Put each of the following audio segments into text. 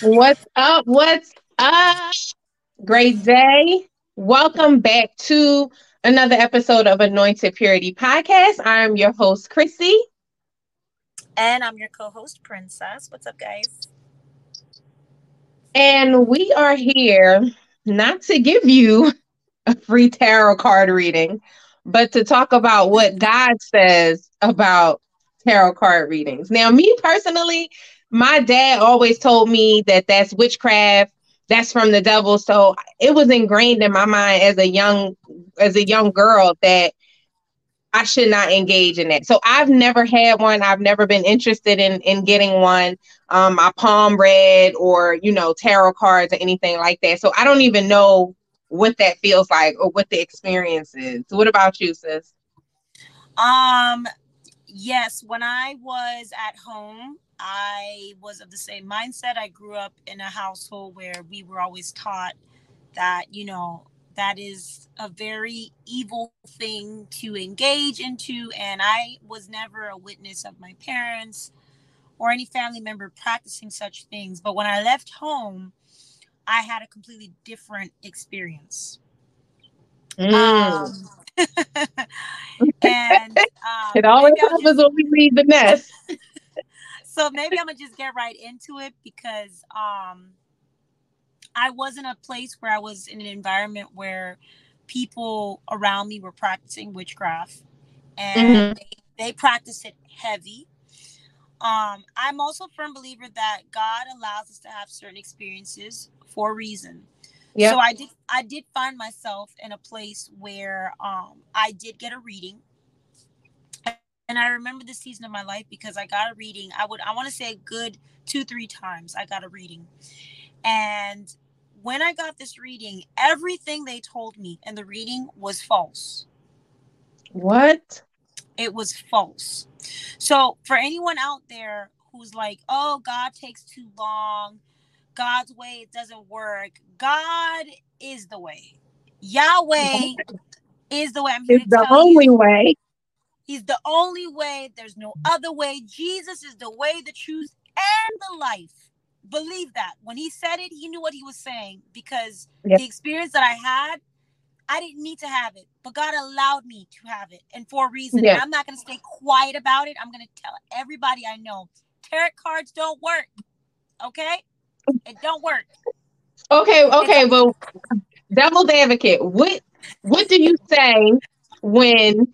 What's up? What's up? Great day. Welcome back to another episode of Anointed Purity Podcast. I'm your host, Chrissy. And I'm your co host, Princess. What's up, guys? And we are here not to give you a free tarot card reading, but to talk about what God says about tarot card readings. Now, me personally, my dad always told me that that's witchcraft that's from the devil. So it was ingrained in my mind as a young as a young girl that i should not engage in that. So i've never had one. I've never been interested in in getting one. Um my palm read or you know tarot cards or anything like that. So i don't even know what that feels like or what the experience is. What about you sis? Um yes when i was at home I was of the same mindset. I grew up in a household where we were always taught that, you know, that is a very evil thing to engage into. And I was never a witness of my parents or any family member practicing such things. But when I left home, I had a completely different experience. Mm. Um, and um, it always happens when we leave the nest. So maybe I'm gonna just get right into it because um, I was in a place where I was in an environment where people around me were practicing witchcraft, and mm-hmm. they, they practice it heavy. Um, I'm also a firm believer that God allows us to have certain experiences for a reason. Yep. So I did I did find myself in a place where um, I did get a reading and I remember the season of my life because I got a reading. I would I want to say a good two three times I got a reading, and when I got this reading, everything they told me in the reading was false. What? It was false. So for anyone out there who's like, "Oh, God takes too long. God's way it doesn't work." God is the way. Yahweh is the way. I'm here it's the only you. way. He's the only way. There's no other way. Jesus is the way, the truth, and the life. Believe that. When he said it, he knew what he was saying because yep. the experience that I had, I didn't need to have it, but God allowed me to have it, and for a reason. And I'm not going to stay quiet about it. I'm going to tell everybody I know tarot cards don't work. Okay? It don't work. Okay, okay, well, devil's advocate, what what do you say when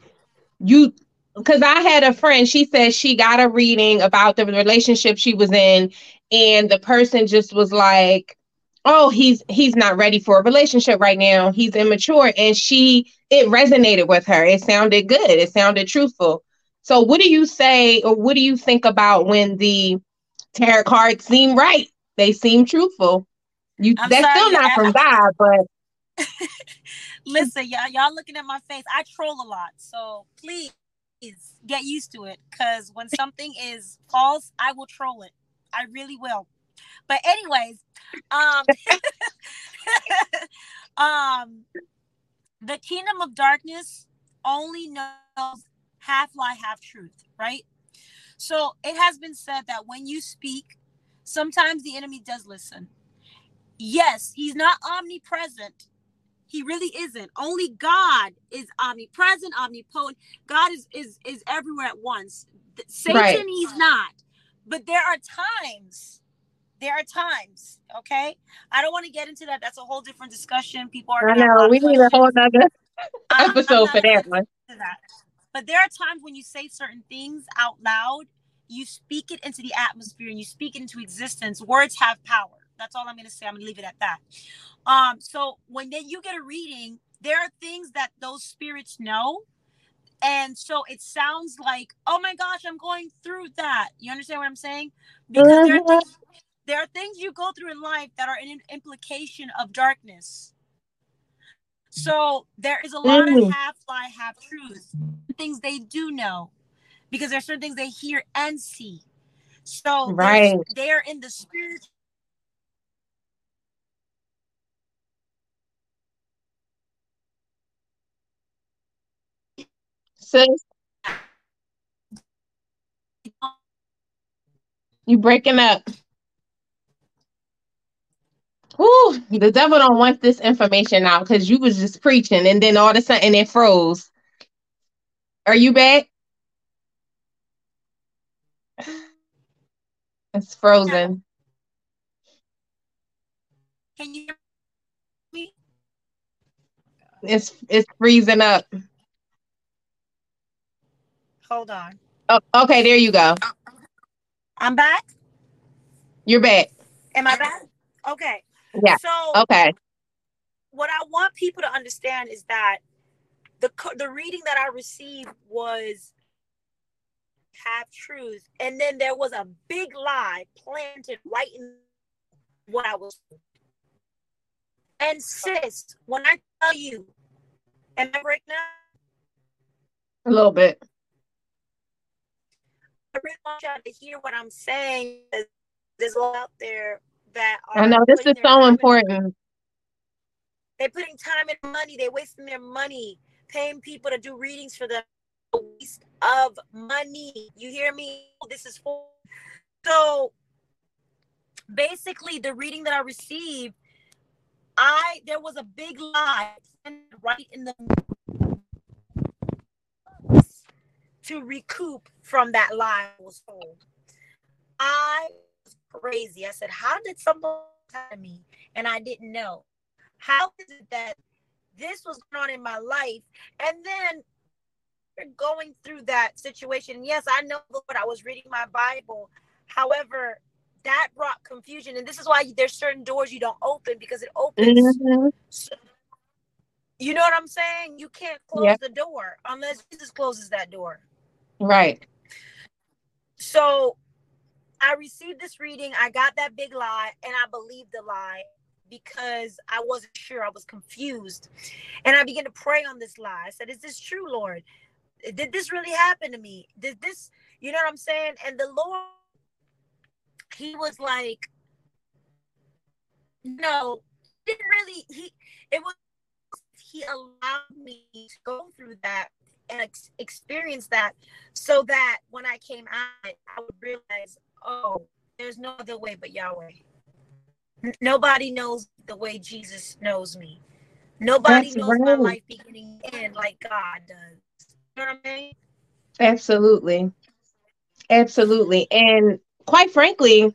you because I had a friend, she said she got a reading about the relationship she was in, and the person just was like, Oh, he's he's not ready for a relationship right now. He's immature. And she it resonated with her. It sounded good. It sounded truthful. So what do you say or what do you think about when the tarot cards seem right? They seem truthful. You I'm that's sorry, still not from God, but listen, y'all, y'all looking at my face. I troll a lot. So please get used to it because when something is false, I will troll it. I really will. But anyways, um, um, the kingdom of darkness only knows half lie, half truth, right? So it has been said that when you speak, sometimes the enemy does listen. Yes, he's not omnipresent, he really isn't. Only God is omnipresent, omnipotent. God is is is everywhere at once. Satan, right. he's not. But there are times. There are times. Okay, I don't want to get into that. That's a whole different discussion. People are. I know we need a whole other episode for that one. That. But there are times when you say certain things out loud, you speak it into the atmosphere and you speak it into existence. Words have power. That's all I'm going to say. I'm going to leave it at that. Um, so when they, you get a reading, there are things that those spirits know. And so it sounds like, oh my gosh, I'm going through that. You understand what I'm saying? Because there, are mm-hmm. things, there are things you go through in life that are an implication of darkness. So there is a lot mm. of half lie, half truth. Things they do know because there's certain things they hear and see. So right. they're in the spirit sis? You breaking up. Whew, the devil don't want this information out because you was just preaching and then all of a sudden it froze. Are you back? It's frozen. Can you hear me? It's it's freezing up. Hold on. Oh, okay, there you go. I'm back. You're back. Am I back? Okay. Yeah. So Okay. what I want people to understand is that the the reading that I received was half truth, and then there was a big lie planted right in what I was. And sis, when I tell you, am I breaking now? A little bit. I really want y'all to hear what I'm saying. There's- a lot out there that are I know this is so important. They're putting time and money. They're wasting their money paying people to do readings for them. A waste of money. You hear me? This is for so basically the reading that I received. I there was a big lie right in the to recoup from that lie I was told. I was crazy. I said, How did someone tell me and I didn't know? How is it that this was going on in my life? And then you're going through that situation. Yes, I know Lord, I was reading my Bible. However, that brought confusion. And this is why there's certain doors you don't open because it opens. Mhm. You know what I'm saying? You can't close Yeah. the door unless Jesus closes that door. Right. So I received this reading. I got that big lie and I believed the lie because I wasn't sure. I was confused. And I began to pray on this lie. I said, Is this true, Lord? Did this really happen to me? Did this, you know what I'm saying? And the Lord, He was like, No, didn't really, He, it was, He allowed me to go through that ex- experience that so that when I came out, I would realize, oh, there's no other way but Yahweh. N- Nobody knows the way Jesus knows me. Nobody That's knows my right. life beginning and like God does. You know what I mean? Absolutely. Absolutely. And quite frankly,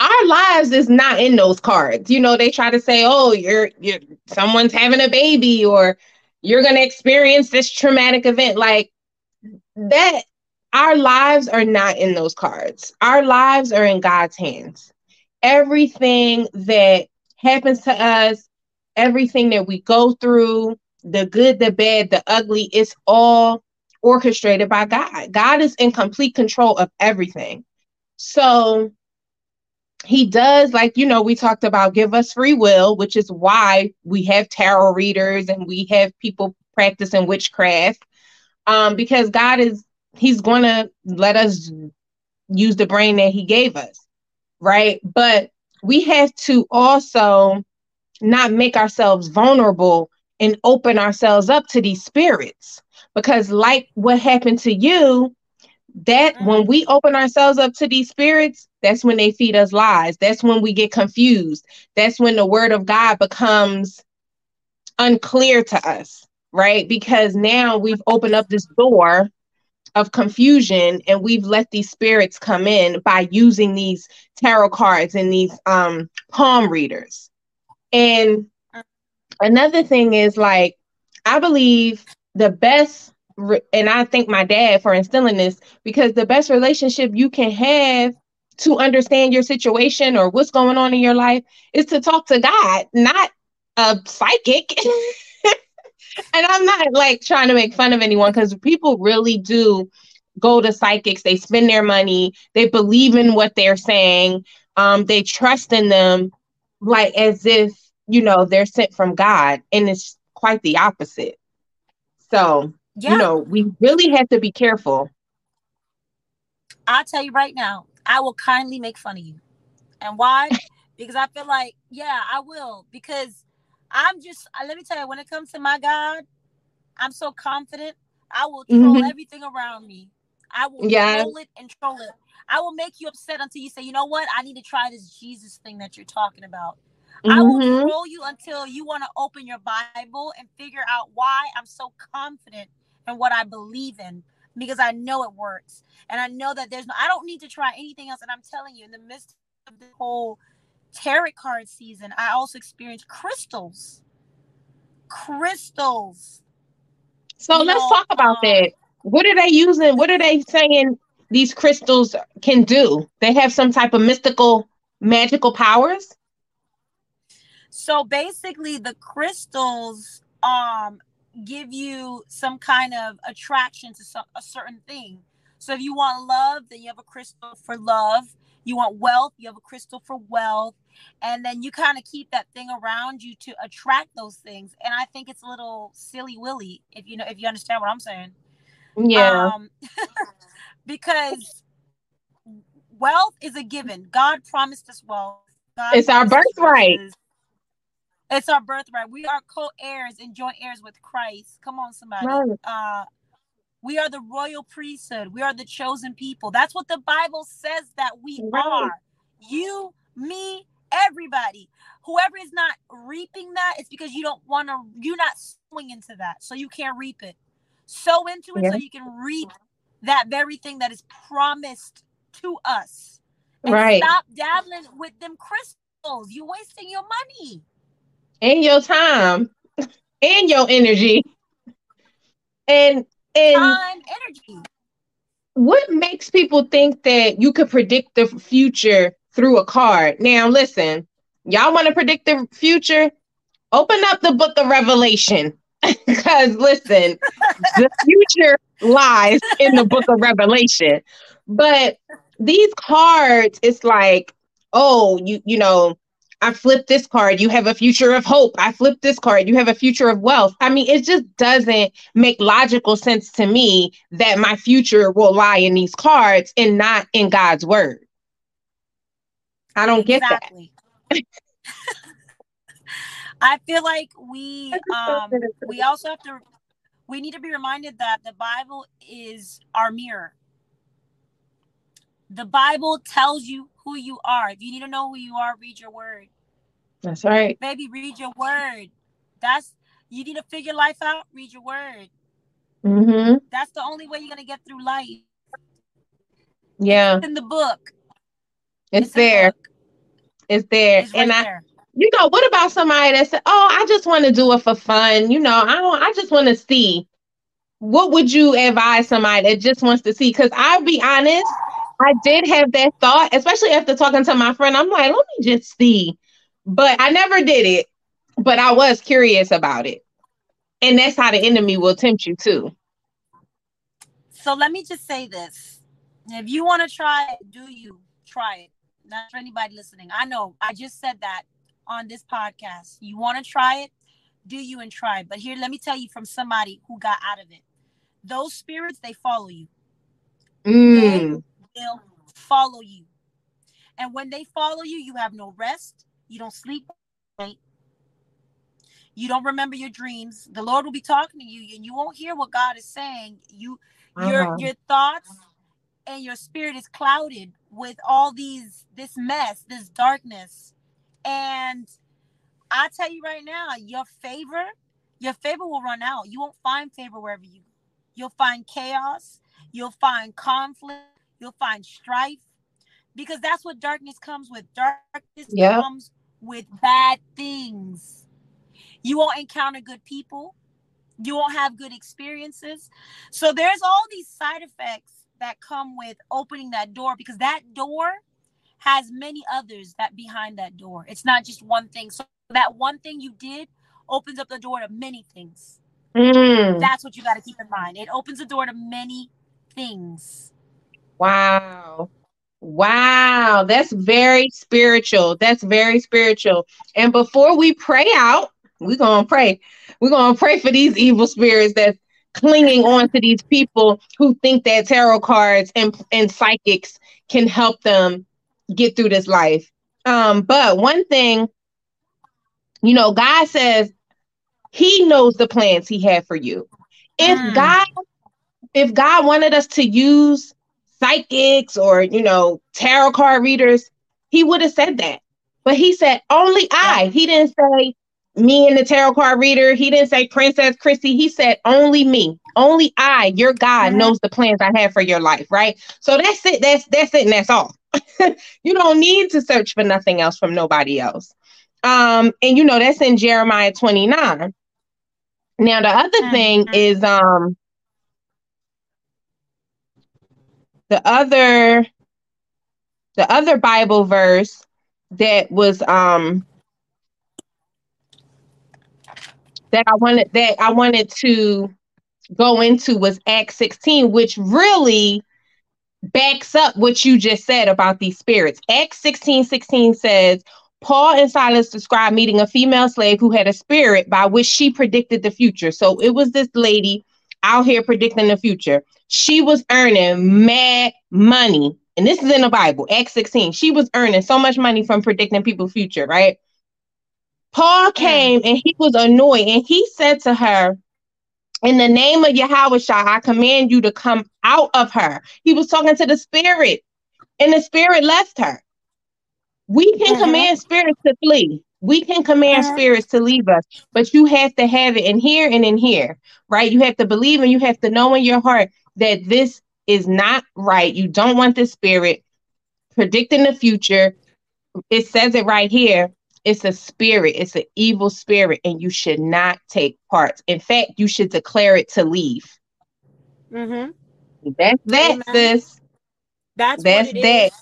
our lives is not in those cards. You know, they try to say, "Oh, you're you're someone's having a baby or you're going to experience this traumatic event." Like that our lives are not in those cards. Our lives are in God's hands. Everything that happens to us, everything that we go through, the good, the bad, the ugly, it's all orchestrated by God. God is in complete control of everything. So he does, like, you know, we talked about give us free will, which is why we have tarot readers and we have people practicing witchcraft. Um, because God is, He's going to let us use the brain that He gave us, right? But we have to also not make ourselves vulnerable and open ourselves up to these spirits because like what happened to you that when we open ourselves up to these spirits that's when they feed us lies. That's when we get confused. That's when the word of god becomes unclear to us right? Because now we've opened up this door of confusion and we've let these spirits come in by using these tarot cards and these um palm readers. And another thing is like i believe the best and i thank my dad for instilling this because the best relationship you can have to understand your situation or what's going on in your life is to talk to god not a psychic. And i'm not like trying to make fun of anyone because people really do go to psychics. They spend their money. They believe in what they're saying. Um they trust in them like as if you know they're sent from god. And it's quite the opposite. So Yeah. you know we really have to be careful I'll tell you right now, I will kindly make fun of you. And why? because I feel like, yeah, I will. Because I'm just, uh, let me tell you, when it comes to my God, I'm so confident. I will troll Mhm. everything around me. I will yeah. roll it and troll it. I will make you upset until you say, you know what? I need to try this Jesus thing that you're talking about. Mm-hmm. I will mm-hmm. troll you until you want to open your Bible and figure out why I'm so confident in what I believe in because I know it works. And I know that there's no, I don't need to try anything else. And I'm telling you, in the midst of the whole tarot card season, I also experienced crystals. Crystals. So you let's know, talk about um, that. What are they using? What are they saying these crystals can do? They have some type of mystical, magical powers? So basically, the crystals um give you some kind of attraction to some, a certain thing. So if you want love, then you have a crystal for love. You want wealth, you have a crystal for wealth. And then you kind of keep that thing around you to attract those things. And I think it's a little silly willy, if you know if you understand what I'm saying. Yeah. Um, because wealth is a given. God promised us wealth. God it's our birthright. It's our birthright. We are co-heirs and joint heirs with Christ. Come on, somebody. Right. Uh, we are the royal priesthood. We are the chosen people. That's what the Bible says that we right. are. You, me, everybody. Whoever is not reaping that, it's because you don't want to. You're not sowing into that, so you can't reap it. Sow into it yeah. so you can reap that very thing that is promised to us. And right. Stop dabbling with them crystals. You're wasting your money and your time and your energy. And and time, energy. What makes people think that you could predict the future through a card? Now, listen, y'all want to predict the future? Open up the book of Revelation. Because listen, the future lies in the book of Revelation. But these cards, it's like, oh, you you know, I flip this card, you have a future of hope. I flip this card, you have a future of wealth. I mean, it just doesn't make logical sense to me that my future will lie in these cards and not in God's word. I don't exactly. get that. I feel like we um we also have to we need to be reminded that the Bible is our mirror. The Bible tells you who you are. If you need to know who you are, read your word. That's right. Baby, read your word. That's you need to figure life out, read your word. Mm-hmm. That's the only way you're gonna get through life. Yeah. It's in the book. It's, it's there. Book. It's there. It's and I there. you know, what about somebody that said, Oh, I just want to do it for fun. You know, I don't I just want to see. What would you advise somebody that just wants to see? Because I'll be honest, I did have that thought, especially after talking to my friend. I'm like, let me just see. But I never did it, but I was curious about it. And that's how the enemy will tempt you too. So let me just say this. If you want to try it, do you try it? Not for anybody listening. I know I just said that on this podcast. You want to try it, do you and try. But here, let me tell you from somebody who got out of it. Those spirits, they follow you. Mm will follow you. And when they follow you, you have no rest. You don't sleep right. You don't remember your dreams. The Lord will be talking to you, and you won't hear what God is saying. You, uh-huh. your your thoughts and your spirit is clouded with all these this mess, this darkness. And I tell you right now, your favor, your favor will run out. You won't find favor wherever you go. You'll find chaos. You'll find conflict You'll find strife because that's what darkness comes with. Darkness comes with bad things. You won't encounter good people. You won't have good experiences. So there's all these side effects that come with opening that door because that door has many others that behind that door. It's not just one thing. So that one thing you did opens up the door to many things. Mm. That's what you got to keep in mind. It opens the door to many things. Wow. Wow, that's very spiritual. That's very spiritual. And before we pray out, we're going to pray. We're going to pray for these evil spirits that's clinging on to these people who think that tarot cards and, and psychics can help them get through this life. Um, but one thing, you know, God says he knows the plans he had for you. If mm. God if God wanted us to use psychics or you know tarot card readers, he would have said that. But he said only I. He didn't say me and the tarot card reader. He didn't say Princess Christy. He said only me. Only I, your God, mm-hmm. knows the plans I have for your life, right? So that's it. That's that's it, and that's all. you don't need to search for nothing else from nobody else. Um, and you know, that's in Jeremiah 29. Now the other mm-hmm. thing is um the other the other Bible verse that was um that I wanted that I wanted to go into was Acts 16, which really backs up what you just said about these spirits. Acts 16 16 says, Paul and Silas described meeting a female slave who had a spirit by which she predicted the future. So it was this lady out here predicting the future. She was earning mad money. And this is in the Bible, Acts 16. She was earning so much money from predicting people's future, right? Paul mm. came and he was annoyed and he said to her, In the name of Yahweh I command you to come out of her. He was talking to the spirit, and the spirit left her. We can uh-huh. command spirits to flee. We can command spirits to leave us, but you have to have it in here and in here, right? You have to believe and you have to know in your heart that this is not right. You don't want the spirit predicting the future. It says it right here. It's a spirit, it's an evil spirit, and you should not take part. In fact, you should declare it to leave. Mm-hmm. That's that, Amen. sis. That's that's that. Is.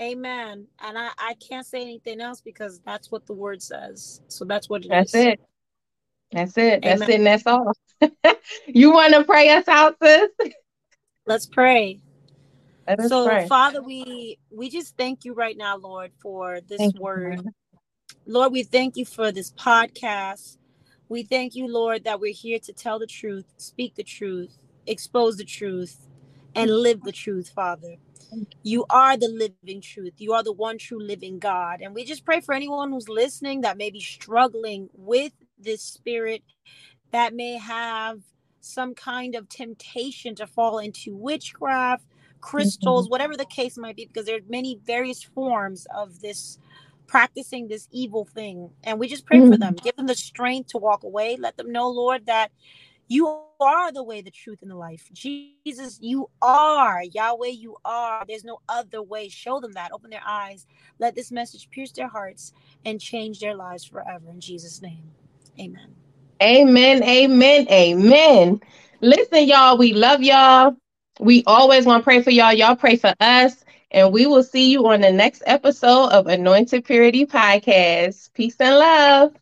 Amen. And I, I can't say anything else because that's what the word says. So that's what it that's is. it. That's it. That's it. And that's all. you want to pray us out, sis? Let's pray. Let so, pray. Father, we we just thank you right now, Lord, for this thank word. You, Lord, we thank you for this podcast. We thank you, Lord, that we're here to tell the truth, speak the truth, expose the truth, and live the truth, Father. You are the living truth. You are the one true living God. And we just pray for anyone who's listening that may be struggling with this spirit, that may have some kind of temptation to fall into witchcraft, crystals, mm-hmm. whatever the case might be, because there are many various forms of this practicing this evil thing. And we just pray mm-hmm. for them. Give them the strength to walk away. Let them know, Lord, that you are the way, the truth, and the life. Jesus, you are. Yahweh, you are. There's no other way. Show them that. Open their eyes. Let this message pierce their hearts and change their lives forever. In Jesus' name, amen. Amen. Amen. Amen. Listen, y'all, we love y'all. We always want to pray for y'all. Y'all pray for us. And we will see you on the next episode of Anointed Purity Podcast. Peace and love.